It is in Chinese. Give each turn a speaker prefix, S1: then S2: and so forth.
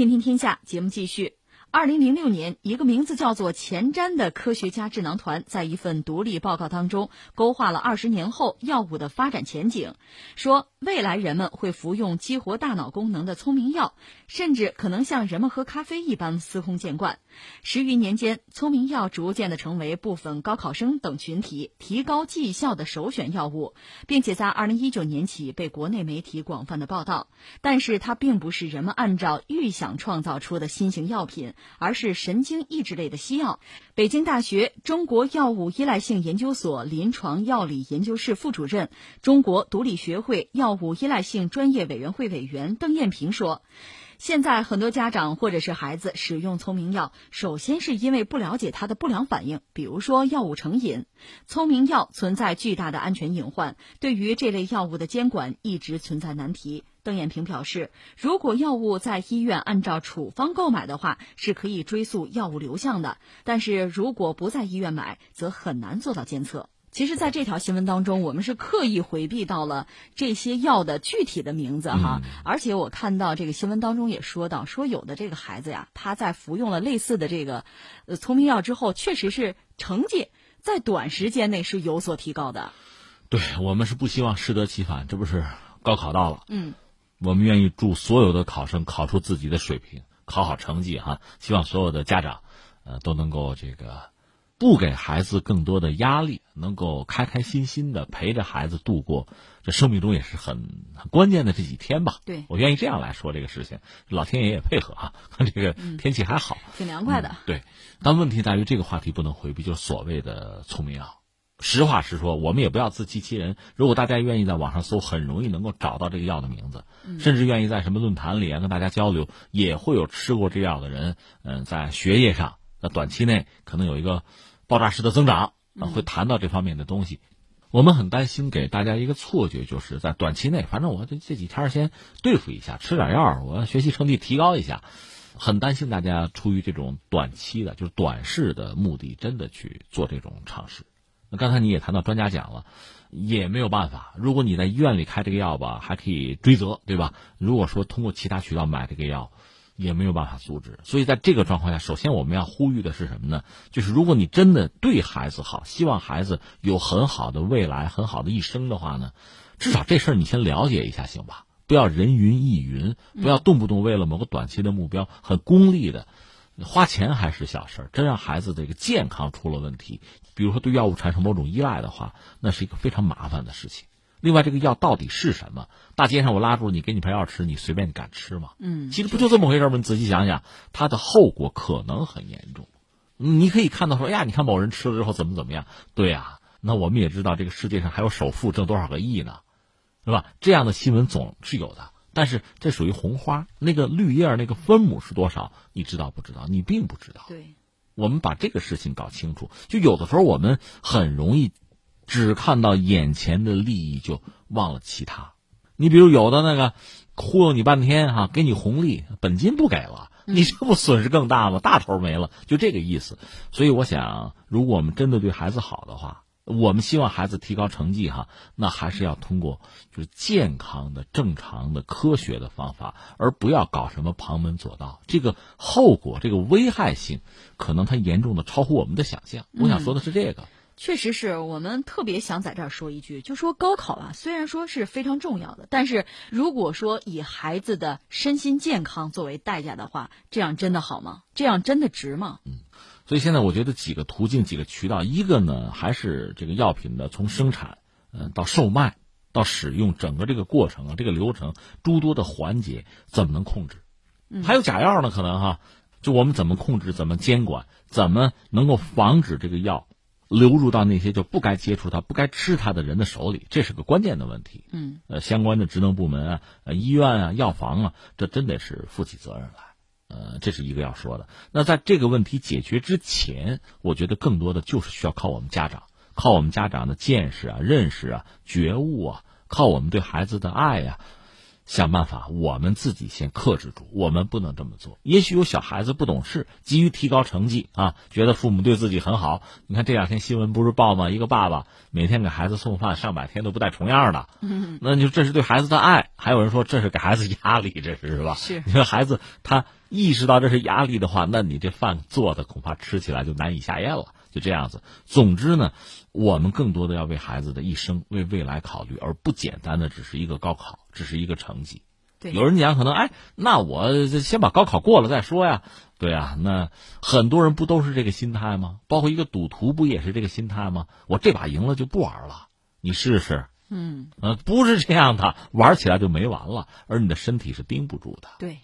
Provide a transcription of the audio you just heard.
S1: 天天天下节目继续。二零零六年，一个名字叫做前瞻的科学家智囊团在一份独立报告当中勾画了二十年后药物的发展前景，说未来人们会服用激活大脑功能的聪明药，甚至可能像人们喝咖啡一般司空见惯。十余年间，聪明药逐渐的成为部分高考生等群体提高绩效的首选药物，并且在二零一九年起被国内媒体广泛的报道。但是它并不是人们按照预想创造出的新型药品。而是神经抑制类的西药。北京大学中国药物依赖性研究所临床药理研究室副主任、中国毒理学会药物依赖性专业委员会委员邓艳平说：“现在很多家长或者是孩子使用聪明药，首先是因为不了解它的不良反应，比如说药物成瘾。聪明药存在巨大的安全隐患，对于这类药物的监管一直存在难题。”邓艳平表示，如果药物在医院按照处方购买的话，是可以追溯药物流向的；但是如果不在医院买，则很难做到监测。其实，在这条新闻当中，我们是刻意回避到了这些药的具体的名字哈。而且，我看到这个新闻当中也说到，说有的这个孩子呀，他在服用了类似的这个呃聪明药之后，确实是成绩在短时间内是有所提高的。
S2: 对我们是不希望适得其反，这不是高考到了，
S1: 嗯。
S2: 我们愿意祝所有的考生考出自己的水平，考好成绩哈。希望所有的家长，呃，都能够这个不给孩子更多的压力，能够开开心心的陪着孩子度过这生命中也是很很关键的这几天吧。
S1: 对
S2: 我愿意这样来说这个事情，老天爷也配合哈。这个天气还好，
S1: 挺凉快的。
S2: 对，但问题在于这个话题不能回避，就是所谓的聪明药。实话实说，我们也不要自欺欺人。如果大家愿意在网上搜，很容易能够找到这个药的名字，甚至愿意在什么论坛里啊跟大家交流，也会有吃过这药的人，嗯，在学业上，那短期内可能有一个爆炸式的增长，会谈到这方面的东西。我们很担心给大家一个错觉，就是在短期内，反正我这这几天先对付一下，吃点药，我学习成绩提高一下。很担心大家出于这种短期的，就是短视的目的，真的去做这种尝试。那刚才你也谈到专家讲了，也没有办法。如果你在医院里开这个药吧，还可以追责，对吧？如果说通过其他渠道买这个药，也没有办法阻止。所以在这个状况下，首先我们要呼吁的是什么呢？就是如果你真的对孩子好，希望孩子有很好的未来、很好的一生的话呢，至少这事儿你先了解一下，行吧？不要人云亦云，不要动不动为了某个短期的目标，很功利的。花钱还是小事儿，真让孩子这个健康出了问题，比如说对药物产生某种依赖的话，那是一个非常麻烦的事情。另外，这个药到底是什么？大街上我拉住你，给你配药吃，你随便你敢吃吗？
S1: 嗯，
S2: 其实不就这么回事吗？你仔细想想，它的后果可能很严重。你可以看到说，哎呀，你看某人吃了之后怎么怎么样？对呀，那我们也知道这个世界上还有首富挣多少个亿呢，是吧？这样的新闻总是有的。但是这属于红花，那个绿叶那个分母是多少？你知道不知道？你并不知道。
S1: 对，
S2: 我们把这个事情搞清楚。就有的时候我们很容易只看到眼前的利益，就忘了其他。你比如有的那个忽悠你半天哈，给你红利，本金不给了，你这不损失更大吗？大头没了，就这个意思。所以我想，如果我们真的对孩子好的话。我们希望孩子提高成绩，哈，那还是要通过就是健康的、正常的、科学的方法，而不要搞什么旁门左道。这个后果、这个危害性，可能它严重的超乎我们的想象。我想说的是这个，
S1: 确实是我们特别想在这儿说一句，就说高考啊，虽然说是非常重要的，但是如果说以孩子的身心健康作为代价的话，这样真的好吗？这样真的值吗？
S2: 嗯。所以现在我觉得几个途径、几个渠道，一个呢还是这个药品的从生产，嗯，到售卖，到使用整个这个过程啊，这个流程诸多的环节怎么能控制？还有假药呢？可能哈，就我们怎么控制、怎么监管、怎么能够防止这个药流入到那些就不该接触它、不该吃它的人的手里？这是个关键的问题。
S1: 嗯，
S2: 呃，相关的职能部门啊、呃，医院啊、药房啊，这真得是负起责任来。呃，这是一个要说的。那在这个问题解决之前，我觉得更多的就是需要靠我们家长，靠我们家长的见识啊、认识啊、觉悟啊，靠我们对孩子的爱呀。想办法，我们自己先克制住，我们不能这么做。也许有小孩子不懂事，急于提高成绩啊，觉得父母对自己很好。你看这两天新闻不是报吗？一个爸爸每天给孩子送饭，上百天都不带重样的，那就这是对孩子的爱。还有人说这是给孩子压力，这是是吧？
S1: 是。
S2: 你说孩子他意识到这是压力的话，那你这饭做的恐怕吃起来就难以下咽了。就这样子。总之呢，我们更多的要为孩子的一生、为未来考虑，而不简单的只是一个高考，只是一个成绩。
S1: 对，
S2: 有人讲可能，哎，那我先把高考过了再说呀。对啊，那很多人不都是这个心态吗？包括一个赌徒不也是这个心态吗？我这把赢了就不玩了，你试试。
S1: 嗯，
S2: 呃，不是这样的，玩起来就没完了，而你的身体是盯不住的。
S1: 对。